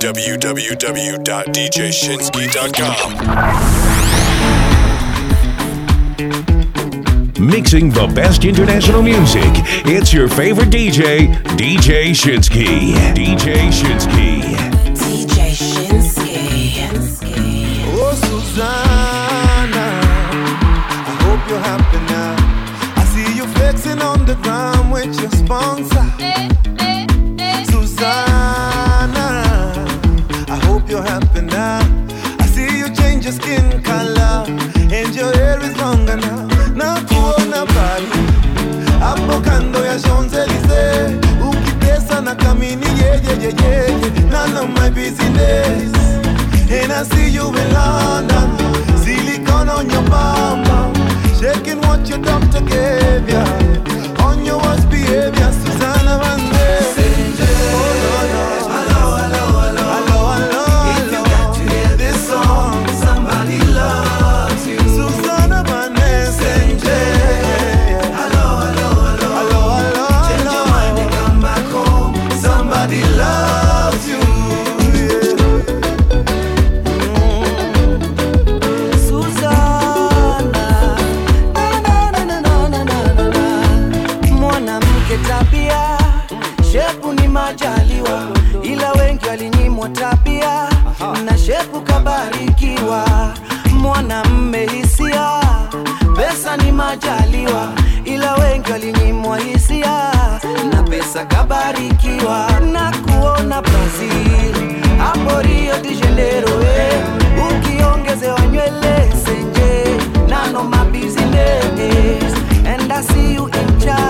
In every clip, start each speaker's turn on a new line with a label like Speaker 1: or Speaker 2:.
Speaker 1: www.djshinski.com. Mixing the best international music. It's your favorite DJ, DJ Shinski. DJ Shinski.
Speaker 2: DJ Shinski.
Speaker 3: Oh, Suzanna, I hope you're happy now. I see you flexing on the ground with your sponsor. Suzanna, now. Na kuona bali hapo kando ya Champs-Elysees, ukitesa na kamini yeah. None of my business. And I see you in London, silicone on your bum, shaking what your doctor gave ya. On your worst behavior, Susanna Vande.
Speaker 4: Majaliwa ila wengi walinyimwa hisia. Na pesa kabarikiwa na kuona brazil. Hapo rio de janeiro eh. ukiongezewa nywele senje. Nano mabusiness and i see you in china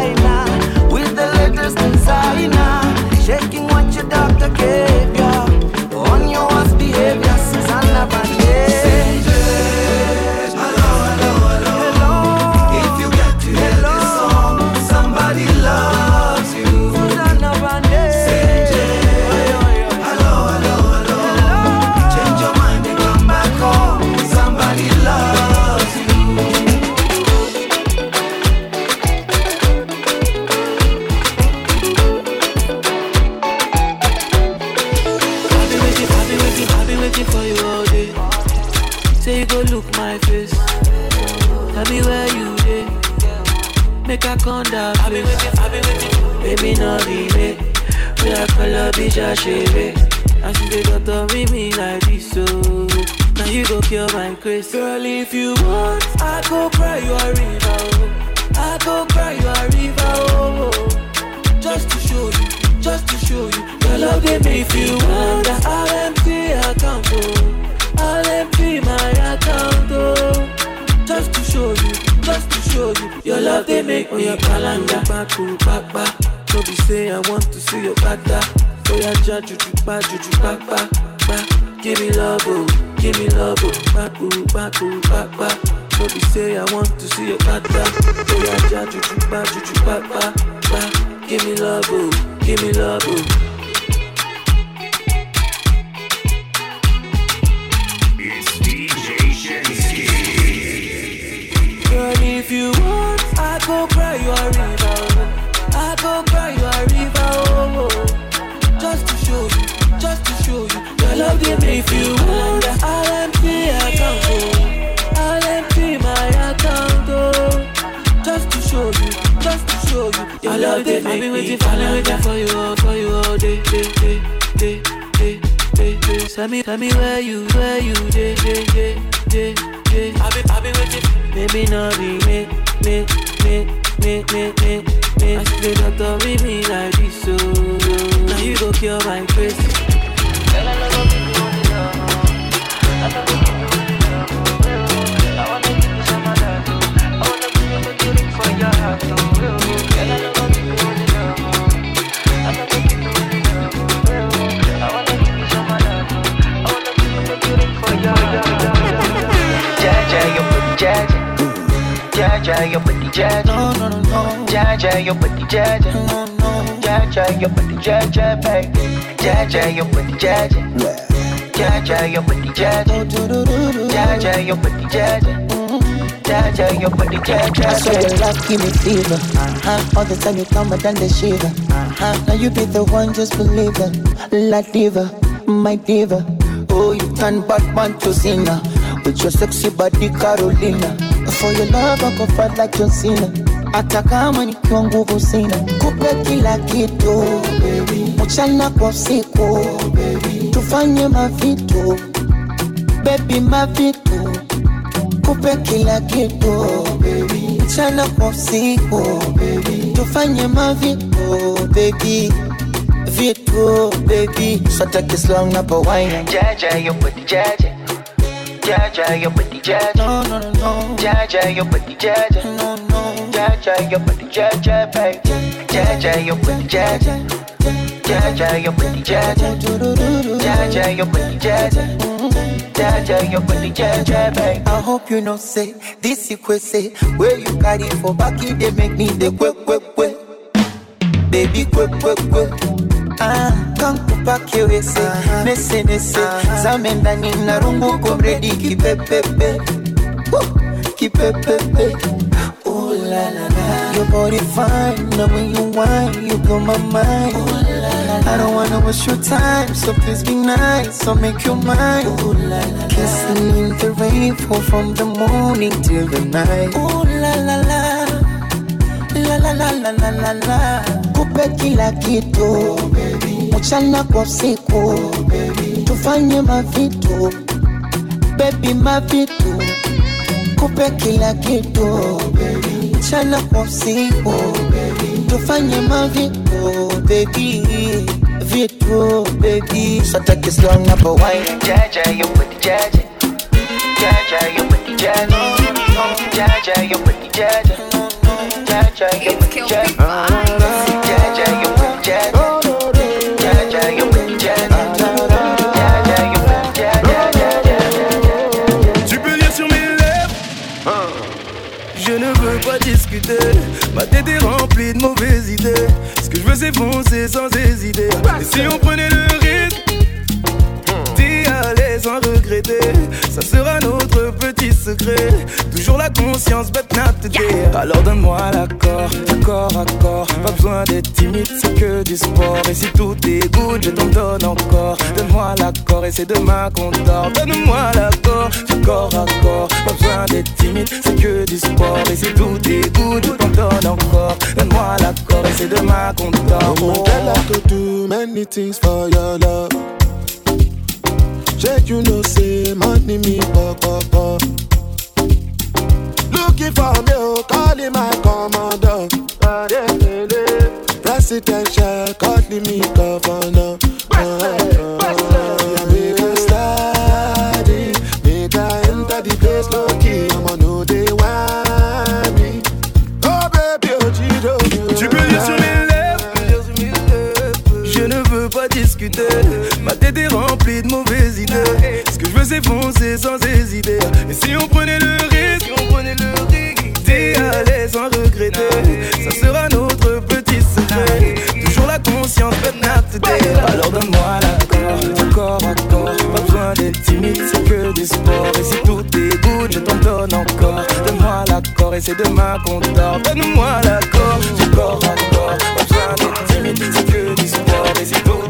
Speaker 4: Your love they make me waiting, I've been waiting for you, all, for you all oh, day, day, day, day, day, day, day. Tell me, tell me where you, where you, day, day, day, day, day. I've been, I've been waiting. Maybe not be me, me, me, me, me, me, me. I see the doctor me, me like this, so now you go cure my grace.
Speaker 5: Jaja, your booty jaja.
Speaker 4: No, no, no, no.
Speaker 5: Jaja, your booty jaja.
Speaker 4: No, no.
Speaker 5: Jaja, your booty jaja, baby. Jaja, your booty jaja. Jaja, your booty jaja. Jaja, your booty jaja. Jaja, your booty jaja,
Speaker 6: I swear your love give me fever. Uh-huh. All the time you come, but then the shiver. Uh-huh. Now you be the one, just believe it. La diva. my diva. Oh, you turn Batman to Cena with your sexy body Carolina. For your love I go fight like John Cena. Hata kama nikiwa nguvu sina, kupe kila kitu mchana kwa usiku, tufanye mavitu baby, mavitu. Kupe kila kitu mchana kwa usiku, tufanye mavitu baby. Vitu baby, so take it slow na pa wine.
Speaker 5: Jaja, your booty, Jaja. Jaja, your booty, Jaja.
Speaker 6: No no no no
Speaker 5: Jaja, your booty, Jaja.
Speaker 6: no no.
Speaker 5: Jaja, your booty, Jaja, babe. Jaja, your booty, Jaja. Jaja, your booty, Jaja. Jaja, your booty, Jaja. Jaja, your booty, Jaja, babe.
Speaker 6: I hope you know say this you could say where you carry for back they make me the quick quick quick baby quick quick quick Ah, kankupa kiwese nese nese zame ndani na rungu komredi kipepepe. Kipepepe. La la la. Your body fine, now when you whine, you blow my mind. Ooh, la, la, la. I don't wanna waste your time, so please be nice, so make your mind. Ooh la la Kissing in the rain, from the morning till the night. Ooh la la la. La la la la la la la. Kupe kila kitu Mchana kwa usiku Tufanye mavitu Baby mavitu Kupe kila kitu Mchana kwa usiku Tufanye mavitu Baby Vitu baby So take it slow na pa wine
Speaker 5: Jaja, your booty, Jaja. Jaja, your booty, Jaja. Jaja, your booty, Jaja. Jaja, your booty, Jaja. Jaja,
Speaker 7: Ma tête est remplie de mauvaises idées. Ce que je veux c'est foncer sans hésiter. Et si on prenait le rythme Ça sera notre petit secret. Toujours la conscience but not today Alors donne-moi l'accord, à corps Pas besoin d'être timide, c'est que du sport. Et si tout est good, je t'en donne encore. Donne-moi l'accord et c'est demain qu'on dort Donne-moi l'accord, à corps Pas besoin d'être timide, c'est que du sport. Et si tout est good, je t'en donne encore. Donne-moi l'accord et c'est demain qu'on dort
Speaker 3: Oh, many things for. Check you know say money me pop pop pop. Looking for me, oh, calling my commander. Presidential, calling me governor.
Speaker 7: C'est sans hésiter. Et si on prenait le risque on prenait le risque D'y aller sans regretter Ça sera notre petit secret. Toujours la conscience but not Alors donne-moi l'accord corps à corps. Pas besoin d'être timide c'est que du sport Et si tout est good je t'en donne encore. Donne-moi l'accord et c'est demain qu'on dort Donne-moi l'accord corps à corps. Pas besoin d'être timide c'est que du sport Et si tout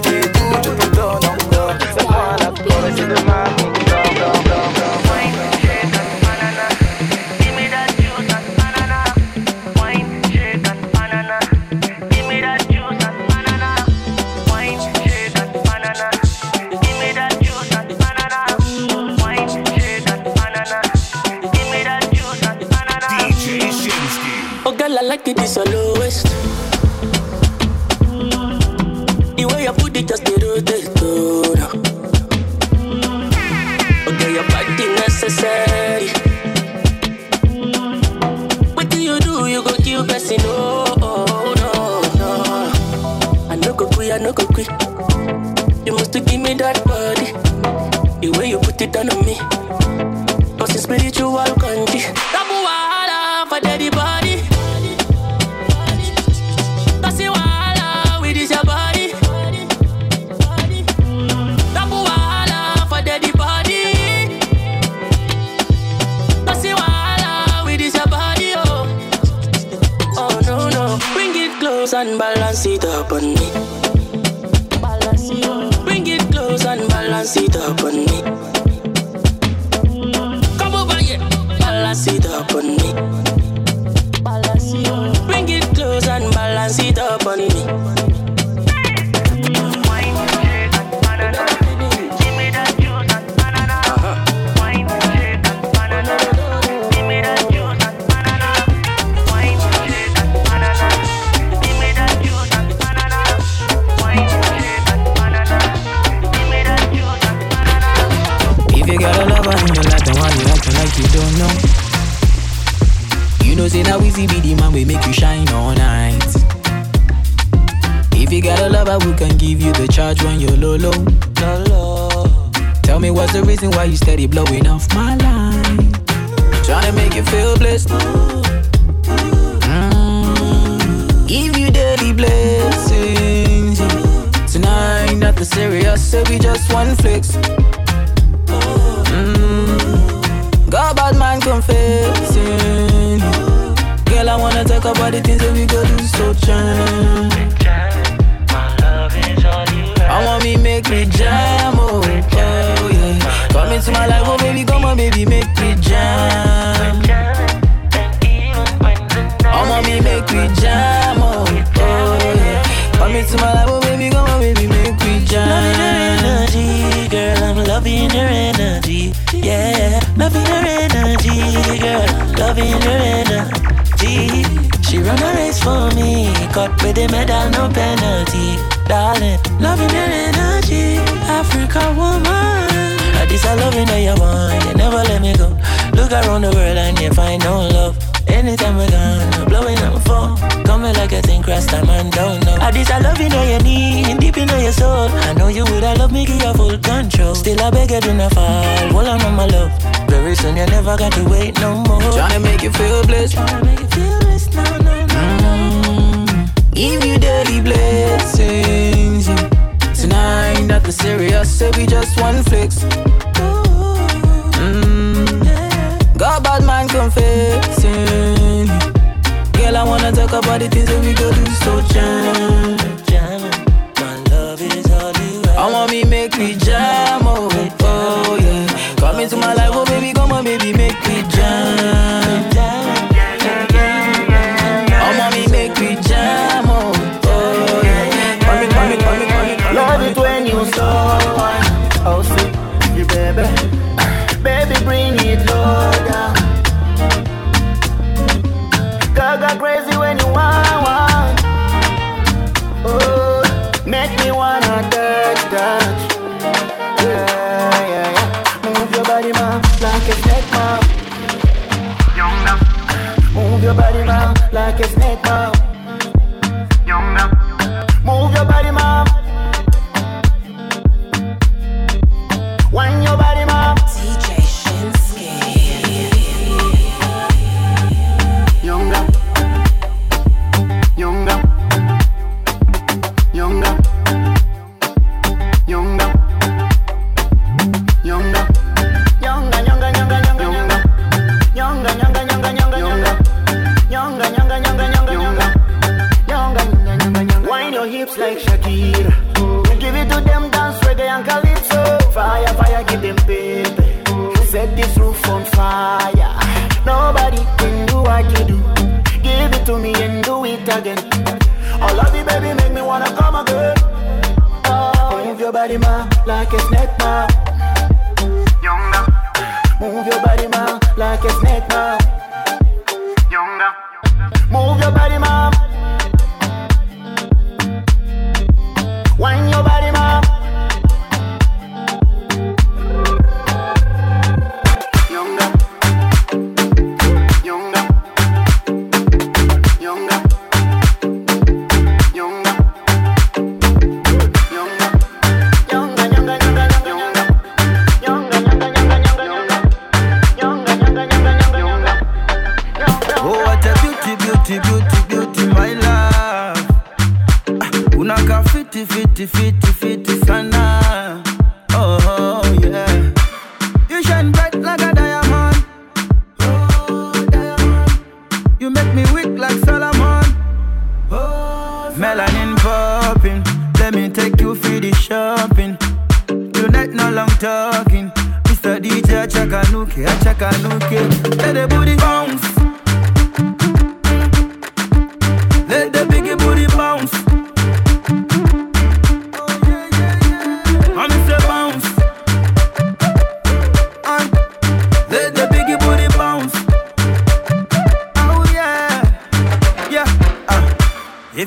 Speaker 8: it, it's your lowest. The way you put it just the rotate, oh, no. Girl, your body necessary. What do you do? You go kill person, oh, oh, no, no. I no go quit, I no go quit. You must to give me that body. The way you put it on me. Cause it's spiritual country. Double wahala for daddy body.
Speaker 9: see the give you the charge when you're low, low. Tell me what's the reason why you steady blowing off my line? Trying to make you feel blessed. Mm. Give you daily blessings. Tonight, nothing serious, so we just one flex. Mm. God bad man confessing. Girl, I wanna talk about the things that we go do so jam. I want me make me jam, oh, oh yeah. Come into my life, oh baby, come on, baby, make me jam. I want me make me jam, oh, oh yeah. Come into my life, oh baby, come on, baby, make me jam.
Speaker 10: Loving her energy, girl, I'm loving her energy. Yeah, loving her energy, girl, loving her energy. She run a race for me, cut with the medal, no penalty. Darling, loving her energy, Africa woman. Uh, This I loving how you want, you never let me go. Look around the world and you find no love. Anytime we're gone, blowing up my phone. Coming like a thing, cross time and don't know. Uh, This I loving how you need, deep in your soul. I know you would, I love me, give you full control. Still I beg you do not fall, hold on, my love. Very soon you never got to wait no more.
Speaker 9: Tryna make you feel blessed.
Speaker 10: Tryna make you feel.
Speaker 9: Mm. Give you daily blessings. yeah. Tonight, nothing serious, so we just one flex. Mm. God bad man confessing. Girl, I wanna talk about the things that we go do so jam. I want me make me jam, oh, oh yeah. Come into my life,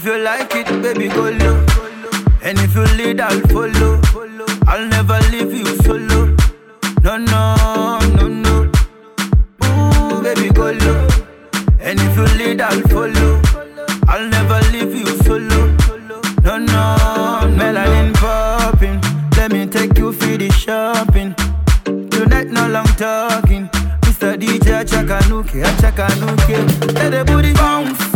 Speaker 11: If you like it, baby, go low. And if you lead, I'll follow. I'll never leave you solo. No, no, no, no. Ooh, baby, go low. And if you lead, I'll follow. I'll never leave you solo. No, no, melanin popping. Let me take you for the shopping. Tonight, no long talking. Mr. DJ Achakanuke, Achakanuke. Let the booty bounce.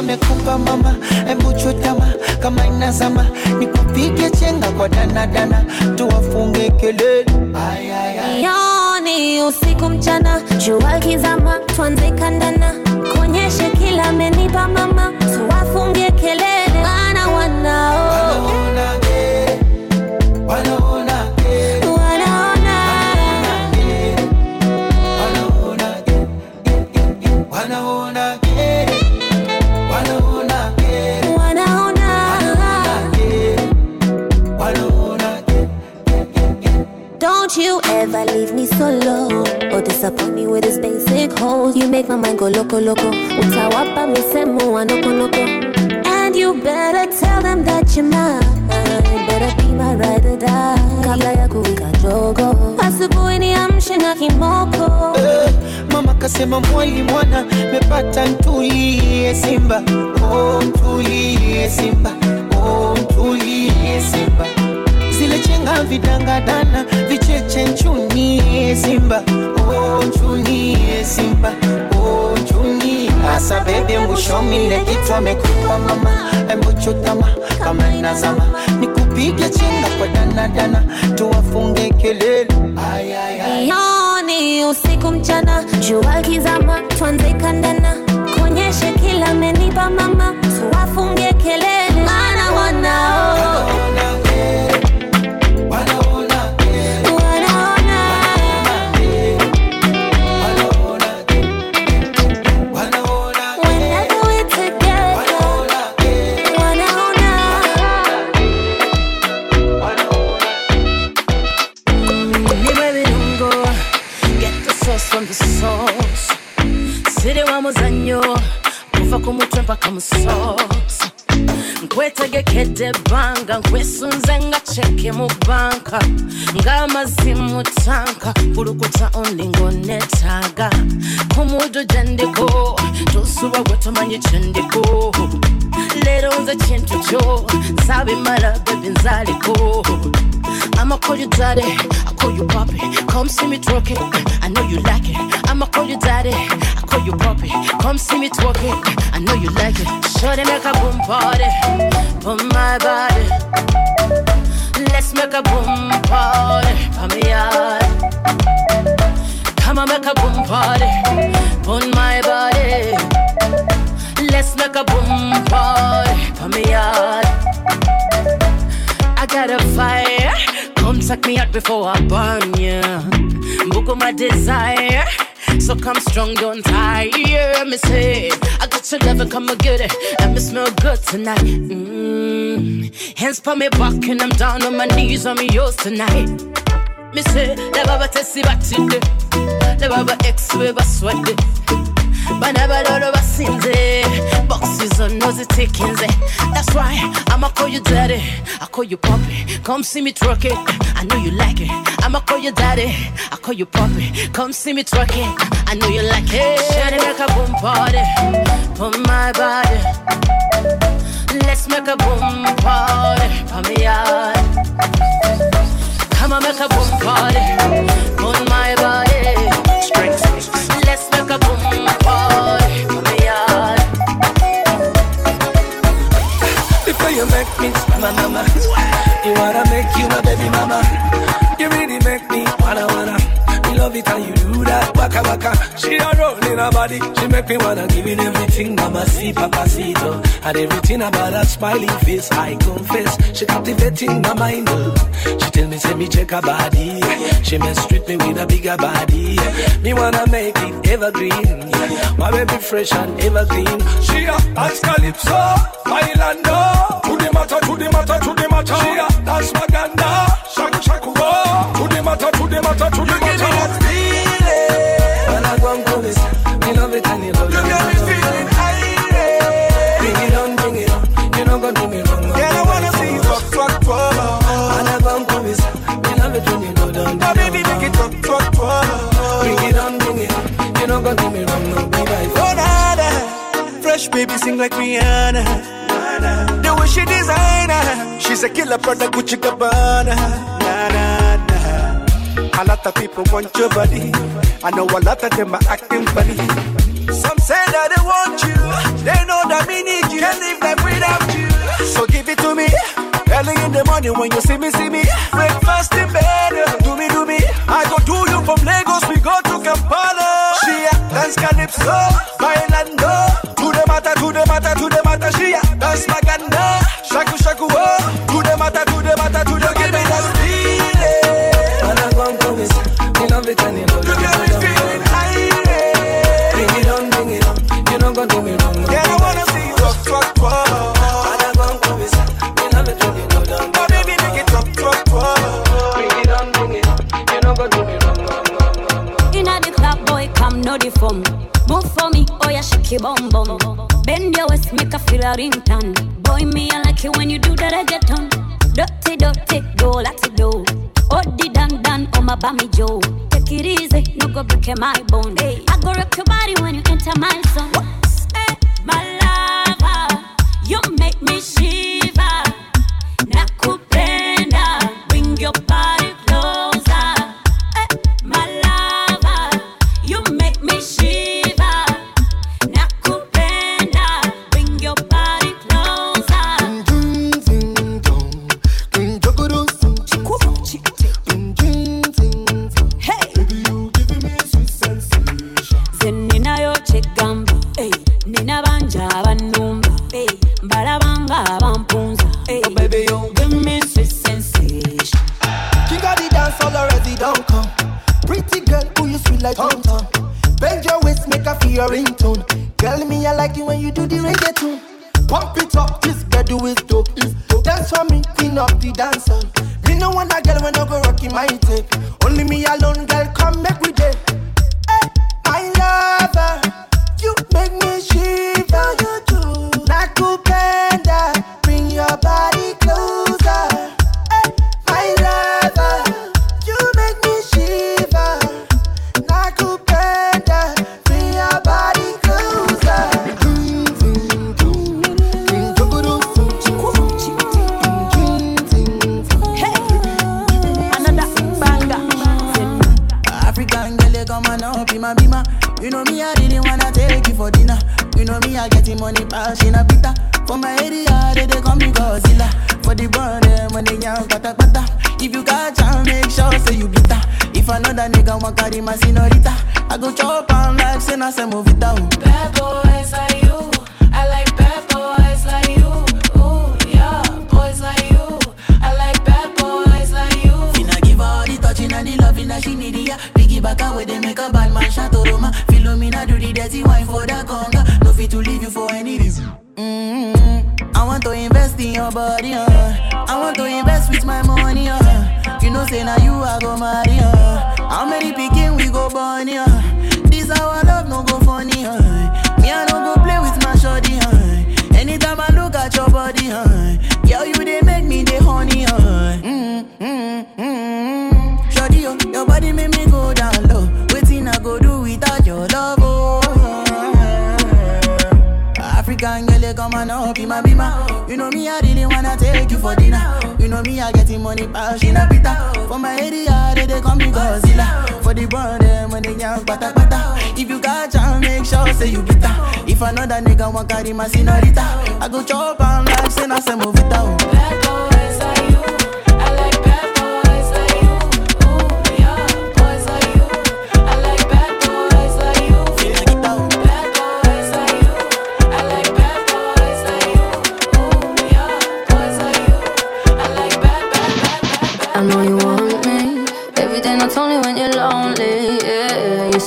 Speaker 12: Amekupa mama hebu chutama kama inazama nikupige chenga kwa danadana tuwafunge kelele.
Speaker 13: Yoni usiku mchana, jua kizama, tuanze kandana, kuonyeshe kila amenipa mama, tuwafunge kelele, ever leave me solo or disappoint me with this basic holes. You make my mind go loco loco. Utawapa misemo wa noko noko. And you better tell them that you're mine. Better be my ride or die. Kabla ya kuwika jogo. Asubuhi niamshe na kimoko.
Speaker 12: Mama kasema mwali mwana mepata ntulie simba oh, ntulie simba oh, ntulie simba zile chenga vidangadana vicheche nchuni simba. Oh, nchunie simba. Oh, nchunie asa bebe mbushomile kitu mekupa mama. Embuchutama kama inazama. Nikupige chenga kwa danadana tuwafunge kelele.
Speaker 13: Yoni usiku mchana, jua kizama, twanze kandana, konyeshe kila menipa mama, tuwafunge kelele, mana wanao
Speaker 14: musoso nkwetegekedde ebbanga nkwesunze nga ceke mu banka ng'amazzi mu tanka kulukuta ondi ng'onetaaga ku muddo gye ndiko tosuba gwe tomanyi kye ndiko leero nze kintu kyo saabimala bebi nzaaliko I'ma call you daddy, I call you poppy. Come see me twerking, I know you like it. I'ma call you daddy, I call you poppy. Come see me twerking, I know you like it. Show Shorty make a boom party, boom my body. Let's make a boom party for me yard. Come on, make a boom party on my body. Let's make a boom party for me yard. Got a fire. Come suck me out before I burn you. Book of my desire. So come strong, don't tire. Me say, I got your love and come and get it. And me smell good tonight. Mm. Hands on me back and I'm down on my knees. I'm yours tonight. Me say, the baba tesi batinde. The baba ex we baswade. Banaba lolo basinze nosy taking That's why I'ma call you daddy. I call you poppy Come see me twerk it. I know you like it. I'ma call you daddy. I call you poppy Come see me twerk it. I know you like it. Shawty make a boom party. For my body. Let's make a boom party. For me yard Come on make a boom party. On my body
Speaker 15: body, she make me wanna give it everything. Mama see papacito, and everything about her smiling face. I confess, she captivating my mind. oh. She tell me say me check her body, she mess treat me with a bigger body. Me wanna make it evergreen, my baby fresh and evergreen. She a dance calypso, bailando. To the matter, to the matter, to the matter. She a dance maganda, shaku shaku. To the matter, to the matter, to the matter.
Speaker 16: Baby sing like Rihanna. The way she design her. She's a killer product Gucci Gabbana. Na, na, na. A lot of people want your body. I know a lot of them are acting funny. Some say that they want you. They know that me need you. Can't live life without you. So give it to me. Early in the morning when you see me, see me. Breakfast in bed. Do me, do me. I go do you from Lagos. We go to Kampala. She dance calypso. Bailando. To the matter, to the matter, to the matter. She a dance maganda. Shaku, shaku, oh. To the matter, to the matter, to the make
Speaker 12: pass in a pita. For my area, they, they call me Godzilla. For the burn, them eh, when they young, pata pata. If you got chance, make sure say you beat her. If another nigga want carry my senorita, I go chop on like say na se movita. oh.
Speaker 4: Bad boys like you. I like bad boys like you. Ooh, yeah, boys like you. I like bad boys like you.
Speaker 12: Finna give all the touching and the loving that she need, yeah. Piggyback away, they make a bad man. Philomena do the dirty wine for the conga. No fit to leave you for any reason. Mm-hmm. I want to invest in your body, uh. I want to invest with my money, uh. You know, say now you I go marry, uh. How many picking we go born, uh. This our love no go funny, uh. Me I no go play with my shorty, uh. Anytime I look at your body, uh. And be my. You know me, I really wanna take you for dinner. You know me, I getting money, pass in a pita. For my area, they, they call me Godzilla. For the brand, them when they young, pata pata. If you got chance, make sure say you beat her. If another nigga want carry my senorita, I go chop on like say na se movita. oh.
Speaker 4: Bad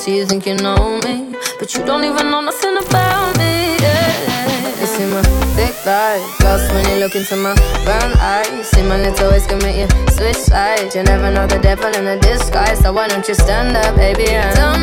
Speaker 4: Yeah, you
Speaker 17: think you know me, but you don't even know nothing about me. Yeah, you see my thick thighs, lost when you look into my brown eyes. See my little ways make you switch sides. You never know the devil in a disguise, so why don't you stand up, baby? And tell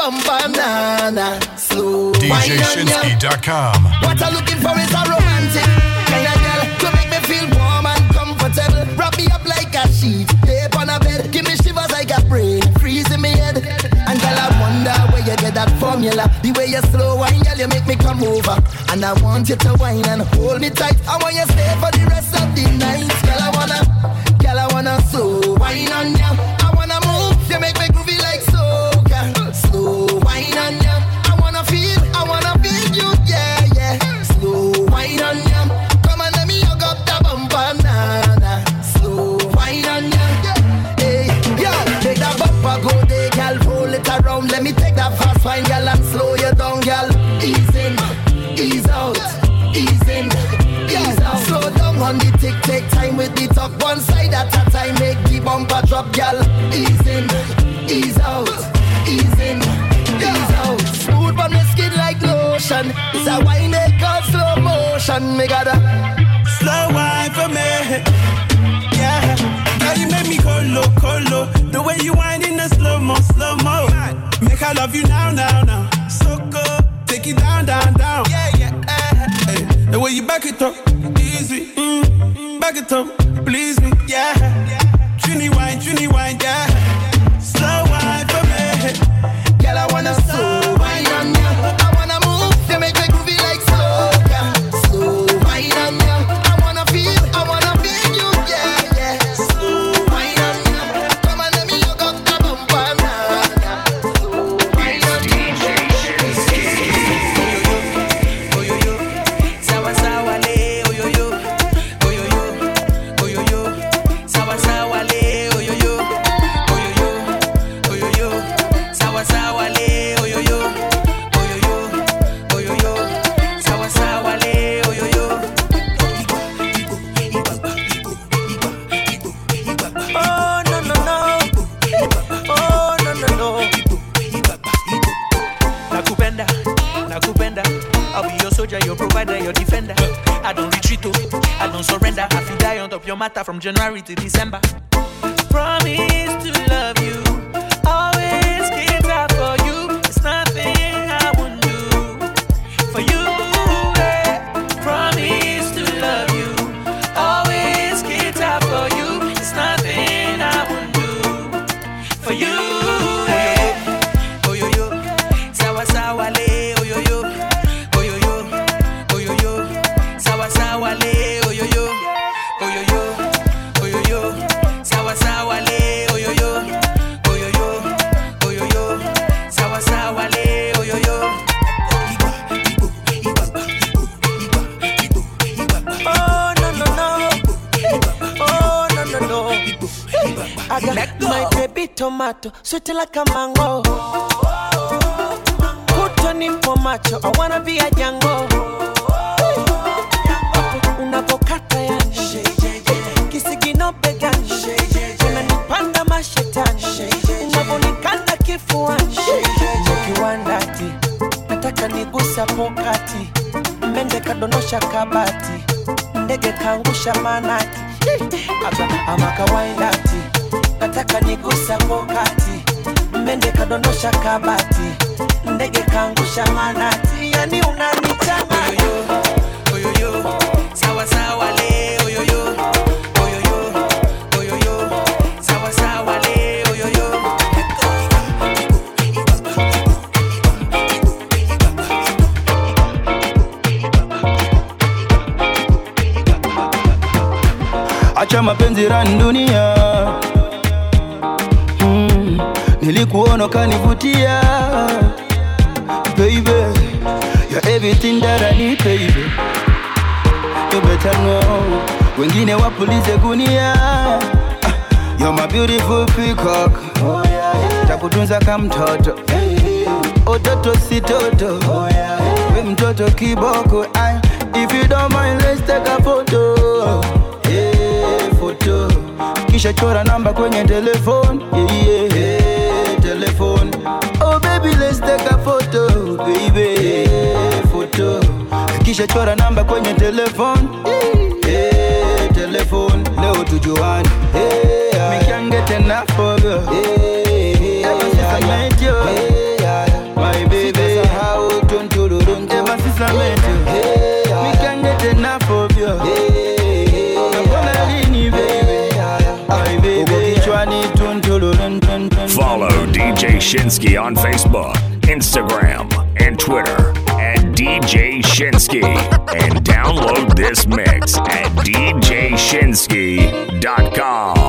Speaker 18: hug up the bumper, nah, nah. Slow wine on ya.
Speaker 19: DJShinski.com.
Speaker 18: What I'm looking for is a romantic kind of girl to make me feel warm and comfortable. Wrap me up like a sheet, tape on a bed. Give me shivers like a brain, freeze in me head. And girl, I wonder where you get that formula. The way you slow wine, girl, you make me come over. And I want you to wine and hold me tight. I want you stay for the rest of the night. Girl, I wanna, girl, I wanna slow wine on tick, take time with the top one side at a time. Make the bumper drop, gal. Ease in, ease out, ease in, ease out. Smooth on my skin like lotion. It's a wine they call slow motion. Me gotta
Speaker 3: slow wine for me. Yeah, now you make me colo colo. The way you wind in the slow mo, slow mo. Make I love you now, now, now. So cool, take it down, down, down. Yeah, yeah. Hey, the way you back it up
Speaker 12: get them. from January to December.
Speaker 20: sweet like a mango. Kuto nipo macho, I wanna be a Django. Unanipanda mashetani, unavonikanda kifuani, kiwandati, nataka nigusa pokati, mende kadonosha kabati, ndege kaangusha manati, ama shakabati kabati, ndege kaangusha manati, yani
Speaker 11: una beautiful peacock oh, yeah, yeah. takutunza ka mtoto. Hey, ototo si toto. Oh, yeah, yeah. we mtoto kiboko. I, if you don't mind let's take a photo. Hey, photo. Kisha chora namba kwenye telefone yeah, yeah, hey, telefone oh baby let's take a photo baby. Hey, photo. Kisha chora namba kwenye telefone hey, telefone leo tujuane hey. me can't get enough of you.
Speaker 21: Follow DJ Shinski on Facebook, Instagram, and Twitter at DJ Shinski. And download this mix at
Speaker 7: DJShinski.com.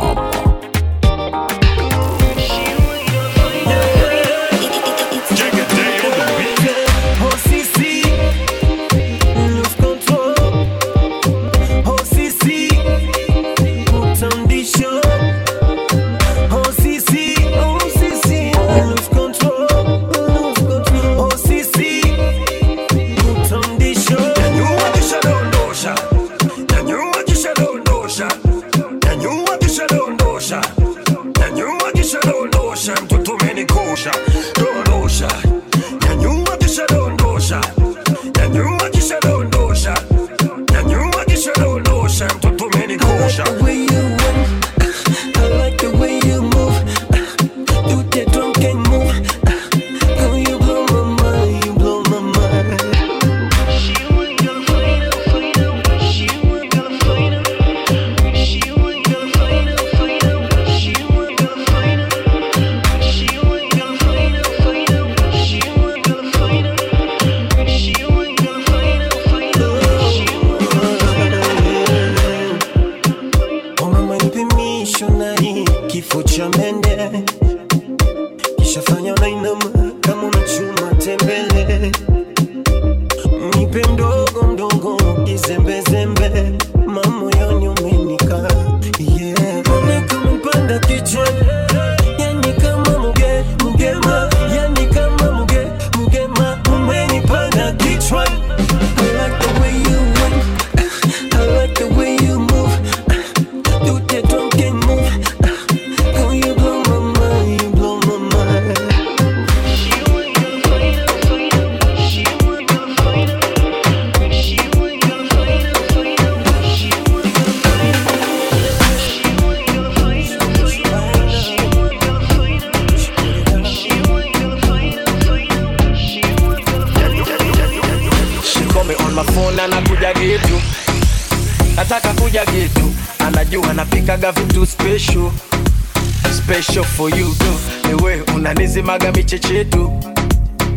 Speaker 7: special special for you tu niwe unanizimaga michechetu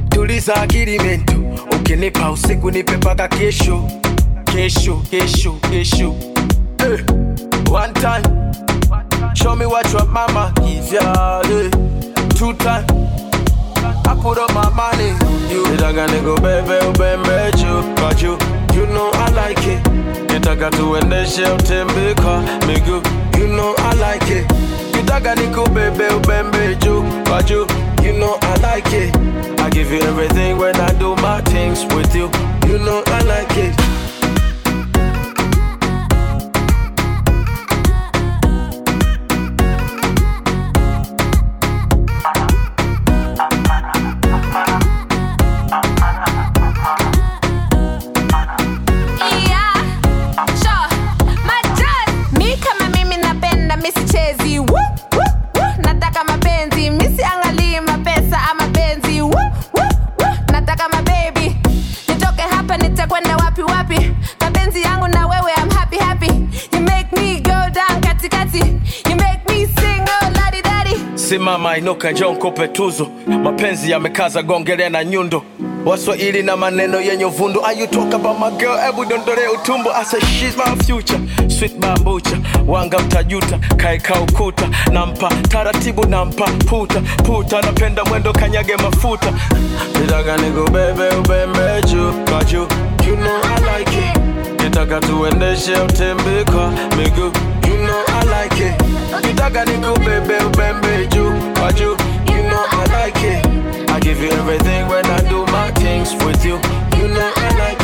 Speaker 7: tuliza akili mentu. Ukinipa usiku nipe paka kesho. Kesho kesho kesho. Eh. one time. Show me what your mama give ya eh. two time. I put up my money you. Nitaka niko bebe ubembe juu kwa you know I like it nitaka tuendeshe utembe kwa miguu you know I like it. Nitaka niko bebe ubembe juu kwa juu you know I like it. I give you everything when I do my things with you. You know I like it simama inuka njoo tuzo. Mapenzi yamekaza gongele na nyundo. Waswahili na maneno yenye uvundo Are you ebu dondole utumbo. I say bambucha. Wanga utajuta kaeka ukuta. Nampa. Taratibu nampa. Puta. Puta. Napenda mwendo kanyage mafuta. Nitaka ubembe juu. You know like it. Nitaka tuendeshe utembe kwa miguu you know I like it. Nitaka nikubebe ubembe juu kwa you know I like it. I give you everything when I do my things with you. You know I like it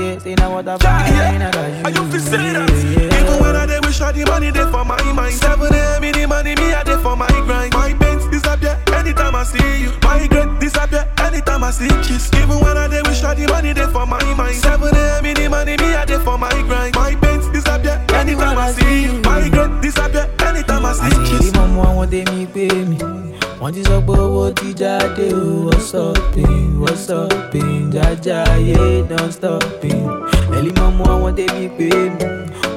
Speaker 22: yeah. Say now
Speaker 16: what
Speaker 9: I find, I got you, yeah, yeah.
Speaker 16: Even when I dey wish all the money dey for my mind. Seven a.m. in the money, me I dey for my grind. My pains disappear anytime I see you. My regret disappear anytime I see kiss. Even when I dey wish all the money dey for my mind. Seven a.m. in the money, me I dey for my grind. My pains disappear anytime I see you. My regret disappear anytime I see kiss.
Speaker 9: Àṣírí mọ́mú àwọn tèmi pé mi. Wọ́n ti sọ pé owó ti jáde o, what's stopping, what's stopping, jájá ayé non stopping. Ẹ̀lí mọ́mú àwọn tèmi pé mi.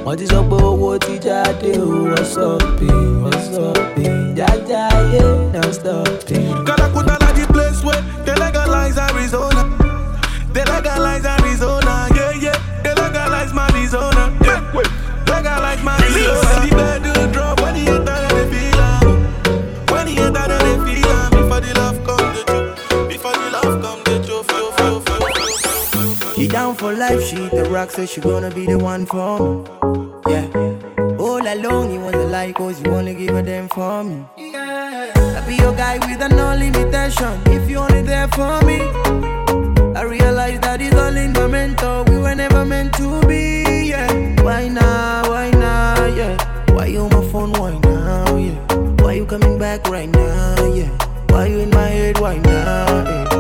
Speaker 9: Wọ́n ti sọ pé owó ti jáde o, what's stopping, what's stopping, jájá ayé non stopping.
Speaker 16: Kalakuta like the place where they legalize Arizona. They legalize Arizona,
Speaker 23: down for life, she the rock, so she gonna be the one for me. Yeah.
Speaker 12: All along, it was a lie, cause oh, you only give a damn for me. Yeah. I be your guy with no limitation. If you only there for me, I realize that it's all in the mental. We were never meant to be. Yeah. Why now? Why now? Yeah. Why you on my phone? Why now? Yeah. Why you coming back right now? Yeah. Why you in my head? Why now? Yeah.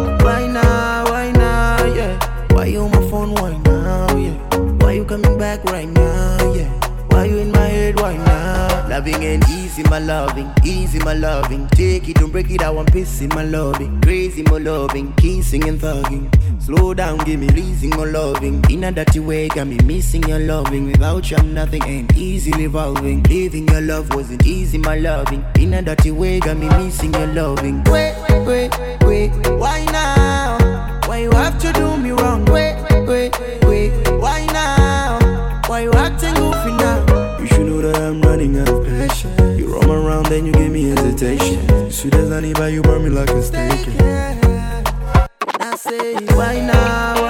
Speaker 12: Coming back right now? Yeah. Why you in my head? Why now? Loving and easy, my loving, easy, my loving. Take it, don't break it, I want pissing, my loving. Crazy, my loving, kissing and thugging. Slow down, give me reason, my loving. In a dirty way, got me missing your loving. Without you, I'm nothing, ain't easily evolving. Living your love wasn't easy, my loving. In a dirty way, got me missing your loving. Wait, Wait, wait, wait, why now? Why you have to do me wrong? You
Speaker 22: sweet as honey, but you burn me like a steak.
Speaker 12: I say, why now,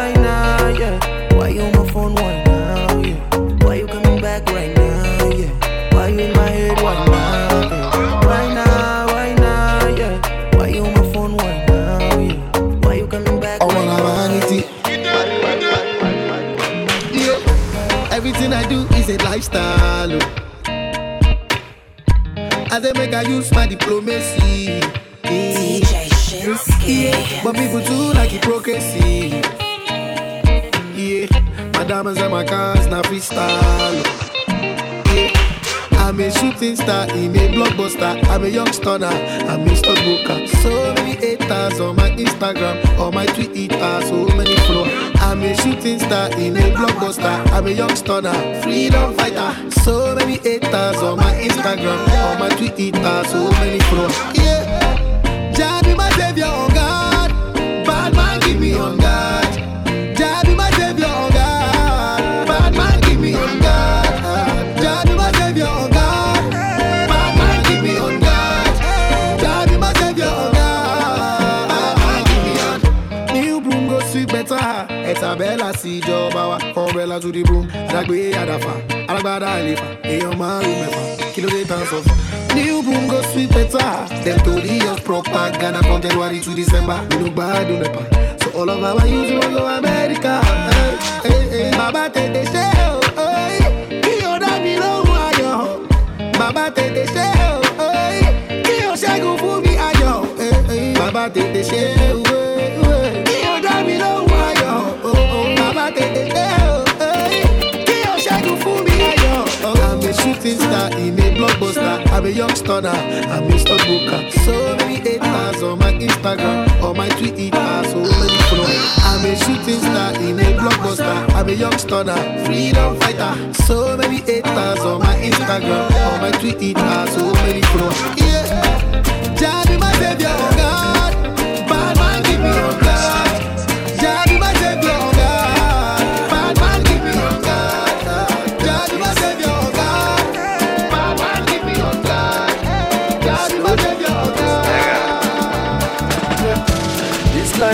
Speaker 3: I use my diplomacy. DJ Yeah. But people too like hypocrisy. Yeah. My diamonds and my cars now freestyle. Yeah. I'm a shooting star in a blockbuster. I'm a young stunner. I'm a stockbroker. So many haters on my Instagram, on my Twitter, so many flow. I'm a shooting star in a blockbuster. I'm a young stunner, freedom fighter. So many haters on my Instagram, on my Twitter, so many flow. Yeah, Jah be my savior, oh God. Bad man, give me on Ẹ̀tàbẹ́là sí ìjọba wa. Umbrella to the broom. Àdàgbé àdàfà. Alágbádá àlefa. Èèyàn márùn-ún mẹ́fà. Kí ló dé tán sọ fún? New broom go sweep better. Dem tori us propaganda from January to December. We no gbádùn nepa. So all of our youths wan go America. Bàbá tètè ṣe o. Kí o dá mi lóhùn ayọ̀. Bàbá tètè ṣe o. Kí o ṣẹ́gun fún mi ayọ̀. Bàbá tètè ṣe Shooting star in a blockbuster. I'm a young stunner. I'm a stockbroker. So many haters on my Instagram, on my Twitter, so many followers. I'm a shooting star in a blockbuster. I'm a young stunner, freedom fighter. So many haters on my Instagram, on my Twitter, so many followers. Yeah, Jah be my savior, oh God.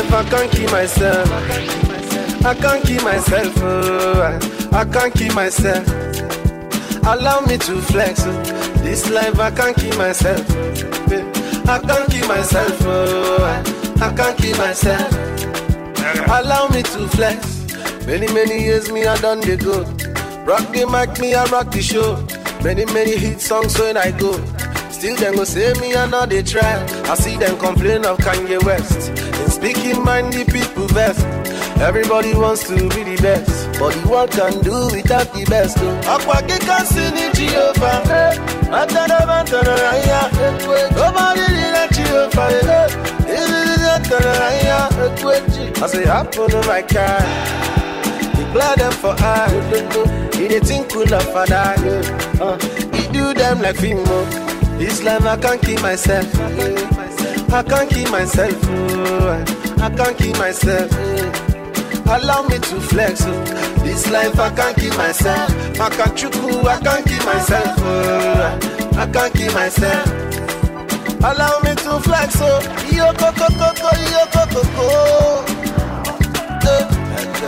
Speaker 23: Life I can't keep myself. I can't keep myself. Oh, I, can't keep myself. Allow me to flex. oh. This life I can't keep myself. I can't keep myself. Oh, I, can't keep myself. Allow me to flex. Many many years me I done the go. Rock the mic, me I rock the show. Many many hit songs when I go. Still them go say me I know they try. I see them complain of Kanye West. In speaking mind the people best. Everybody wants to be the best, but the world can do without the best. Oh. Akwa kika sini Jehovah, eh. matana matana raya. Eh. Nobody did that Jehovah. Eh. This is matana raya. I say happen to oh my car. Declare them for I. He dey think cool of a die. Uh, he do them like Fimo. This life I can't keep myself. I can't keep myself. Oh, I can't keep myself. Mm. Allow me to flex. Oh. This life I can't keep myself. Makachuku, I can't keep myself. Oh, I can't keep myself. Allow me to flex. Oh, yo ko ko ko ko yo ko ko ko.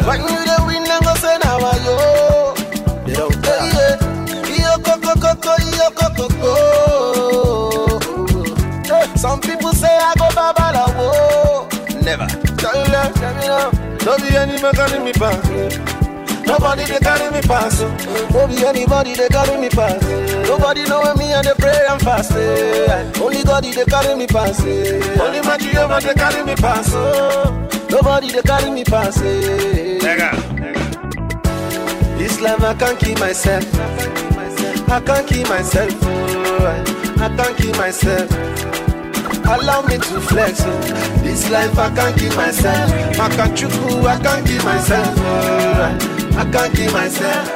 Speaker 23: When you the win, I go say now I yo. They don't care. Yeah. Yo ko ko
Speaker 3: ko ko yo ko ko ko. Some people know. No be any man carry me pass. Nobody they carry me pass. No be anybody they carry me pass. Nobody know when me and they pray and fast. Only God they carry me pass. Only my Jehovah they carry me pass. oh. Nobody they carry me pass. This life I can't keep myself. I can't keep myself. oh. I I can't keep myself. Allow me to flex. oh. This life I can't keep myself. I can't chuku, I can't keep myself. oh. I can't keep myself.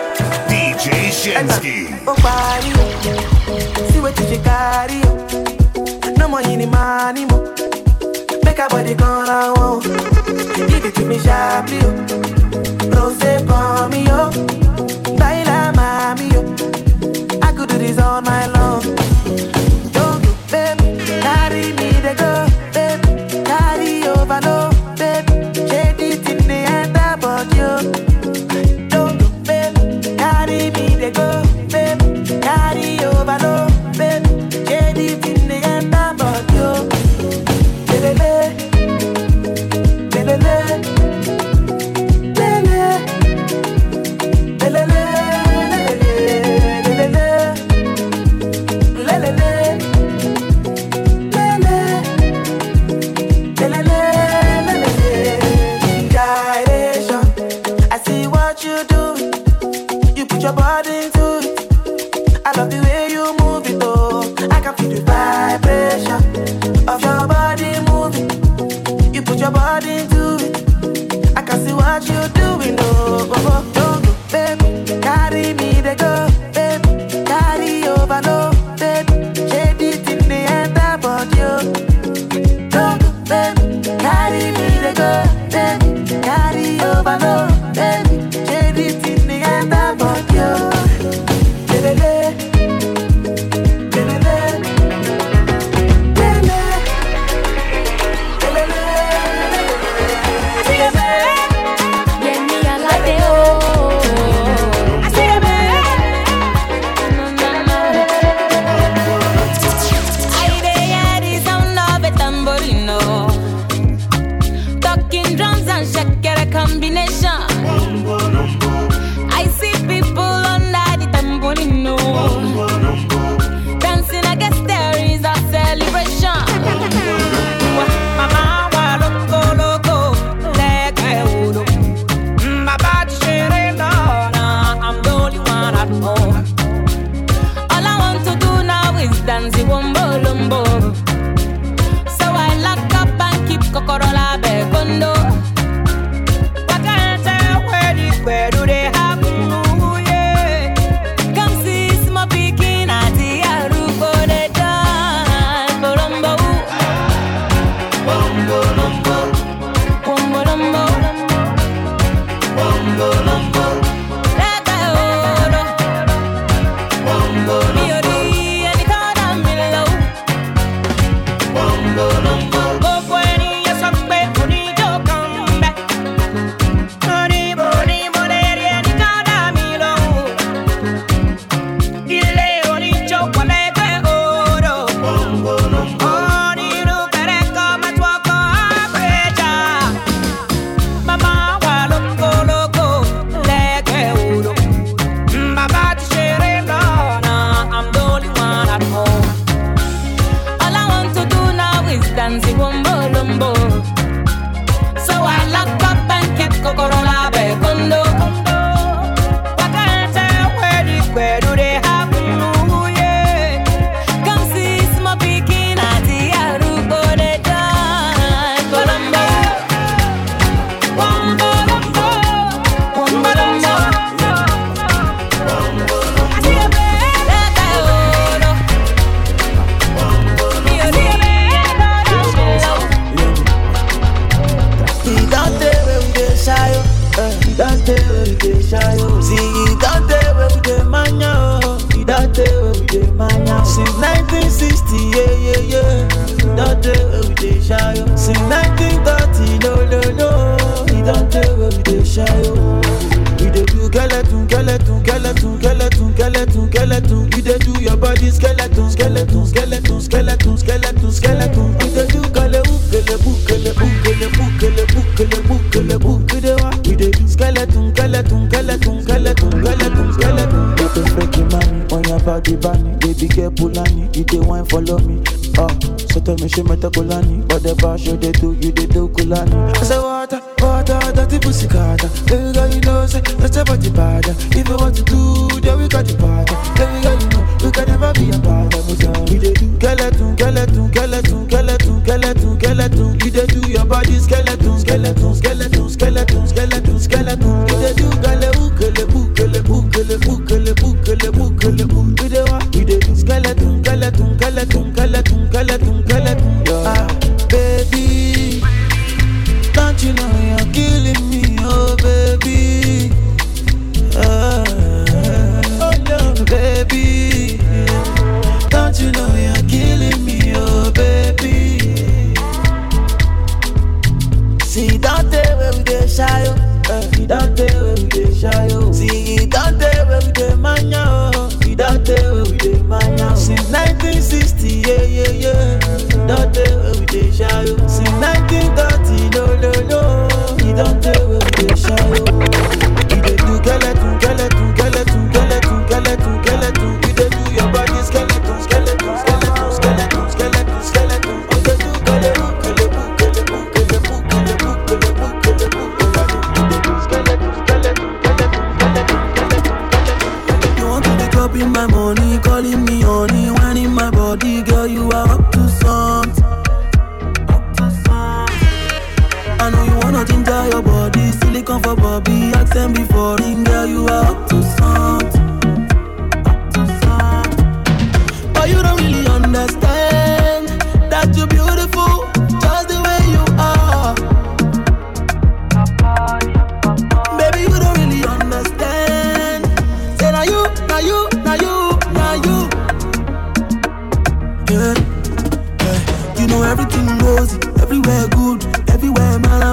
Speaker 24: DJ Shinski.
Speaker 12: Oh, body, oh. see what you carry. Oh. No more any money, mo. Make a body gonna oh, oh. Give it to me sharply, oh. Rose for me, oh. Baila, mami, oh. I could do this all night long.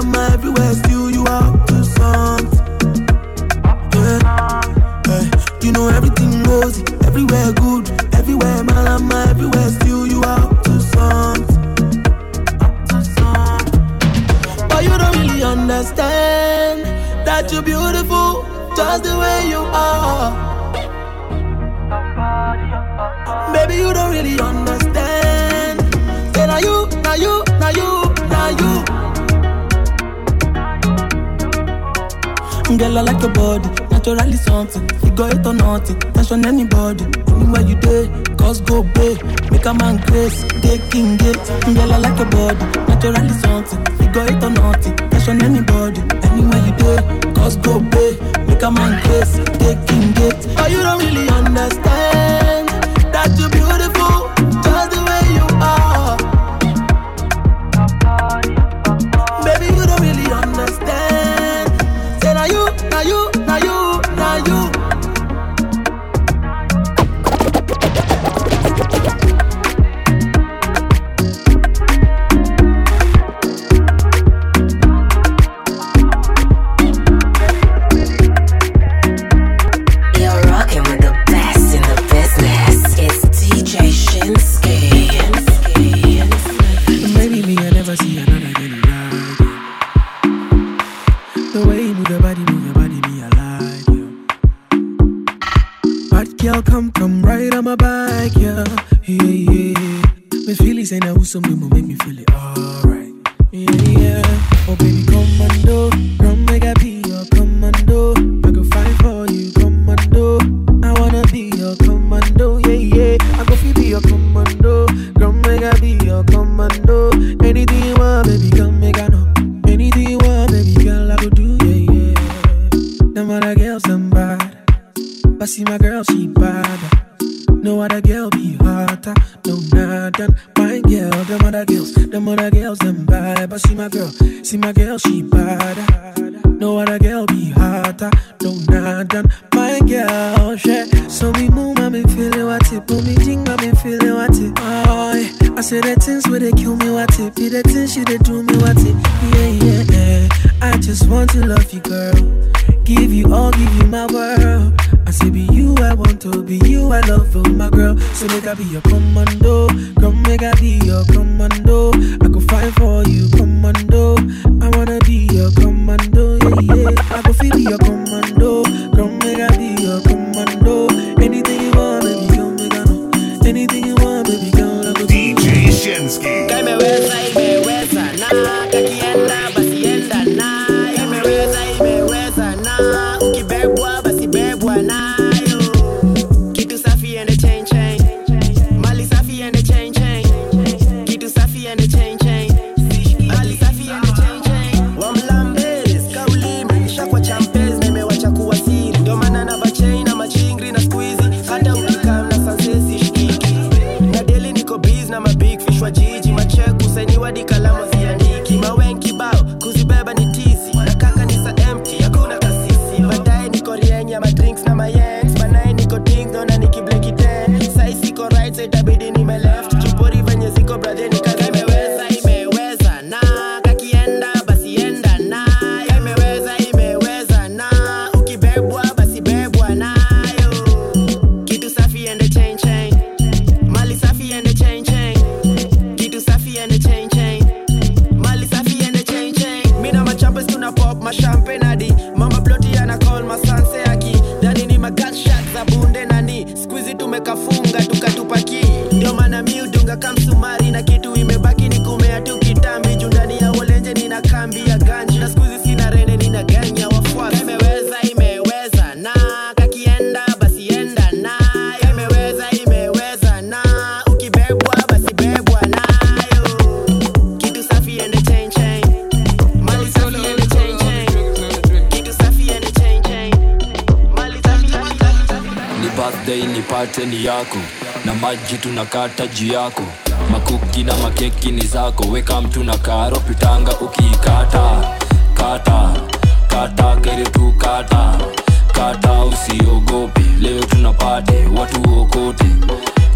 Speaker 25: I'm
Speaker 9: everywhere, still you out to something. Yeah. Hey, you know everything goes everywhere good, everywhere man, everywhere, still you out to something. But you don't really understand that you're beautiful just the way you are. Girl, I like your body, naturally something. You go it or nothing, tension anybody. Anywhere you day, cause go pay. Make a man grace, taking it. Girl, I like your body, naturally something. You go it or nothing, tension anybody. Anywhere you day, cause go pay. Make a man grace, taking it. gate. Oh, but you don't really understand.
Speaker 26: Yako. Na maji tunakata juu yako. Makuki na makeki ni zako. Weka mtu na karo pitanga ukiikata. Kata kata kere tu kata. Kata usiogope. Leo tunapate watu wokote.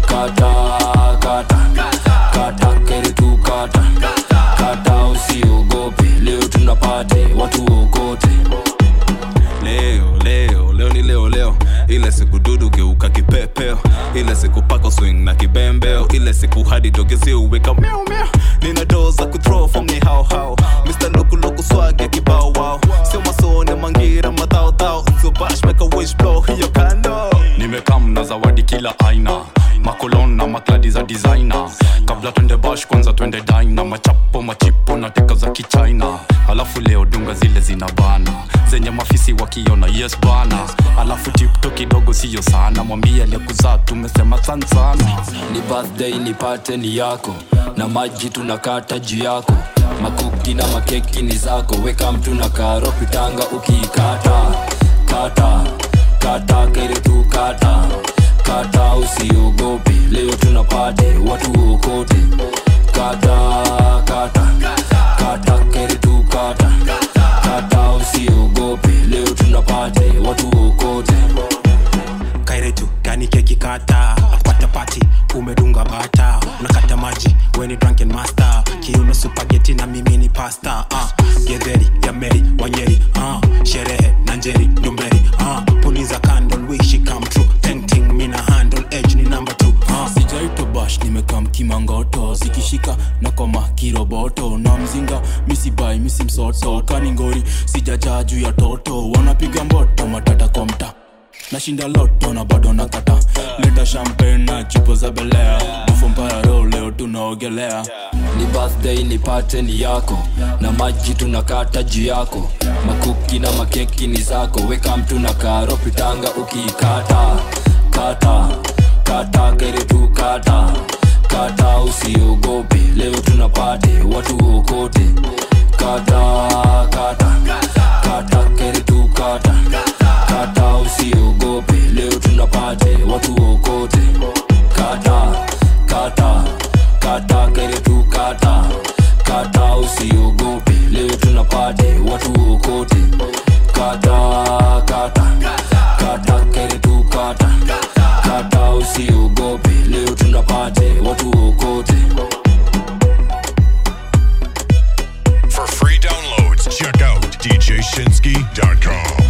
Speaker 26: Kata kata. Kata kere tu kata. Kata usiogope. Leo tunapate watu wokote.
Speaker 27: Leo leo leo ni leo leo. Ile siku kibembeo ile siku hadi dogezi uweka nina doo za kuthrow form mr lukuluku swag ya kibao wao sio masone mangira madhaodhao. Blow hiyo kando.
Speaker 28: Nimekam na zawadi kila aina makolon na makladi za designer. Kabla twende bash kwanza twende dina machapo machipo na teka za kichina. Alafu leo dunga zile zina bana. Zenye mafisi wakiona yes bana. Alafu tipto kidogo siyo sana. Mwambie aliyekuzaa tumesema san sana
Speaker 26: ni birthday nipate ni yako. Na maji tunakata juu yako. Makuki na makeki ni zako. Weka mtu na karo pitanga ukiikata. Kata kata kere tu kata kata usiogope leo tunapate watu wokote kata kata kata keretu kata kata usiogope leo tunapate watu wokote
Speaker 29: kairetu gani keki kata. Apata umedunga bata. Unakata maji weni drunken master. Kiuno supageti na mimi ni pasta uh, gedheri ya meri wanyeri uh, sherehe na njeri ndumberi uh, puliza candle wish come true
Speaker 28: bash nimekam kimangoto. Zikishika na koma kiroboto. Na mzinga misibai misimsoto kaningori sijajaa juu ya toto. Wanapiga mboto matata kwa mta. Nashinda loto na bado nakata. Leta champagne na chupo za belea. Bufompayaro leo tunaogelea.
Speaker 26: Ni birthday ni yako. Na maji tunakata juu yako. Makuki na makeki ni zako. Weka mtu na karo pitanga ukiikata kata kata kere tu kata. Kata usiogope leo tunapate watu wokote. Kata kata kata kere tu kata. Kata usiogope leo tunapate watu wokote. Kata kata kata kere tu kata. Kata usiogope leo tunapate watu wokote. Kata kata kata kere tu kata usiogope leo tunapate watu
Speaker 21: For free downloads, check out djshinski.com.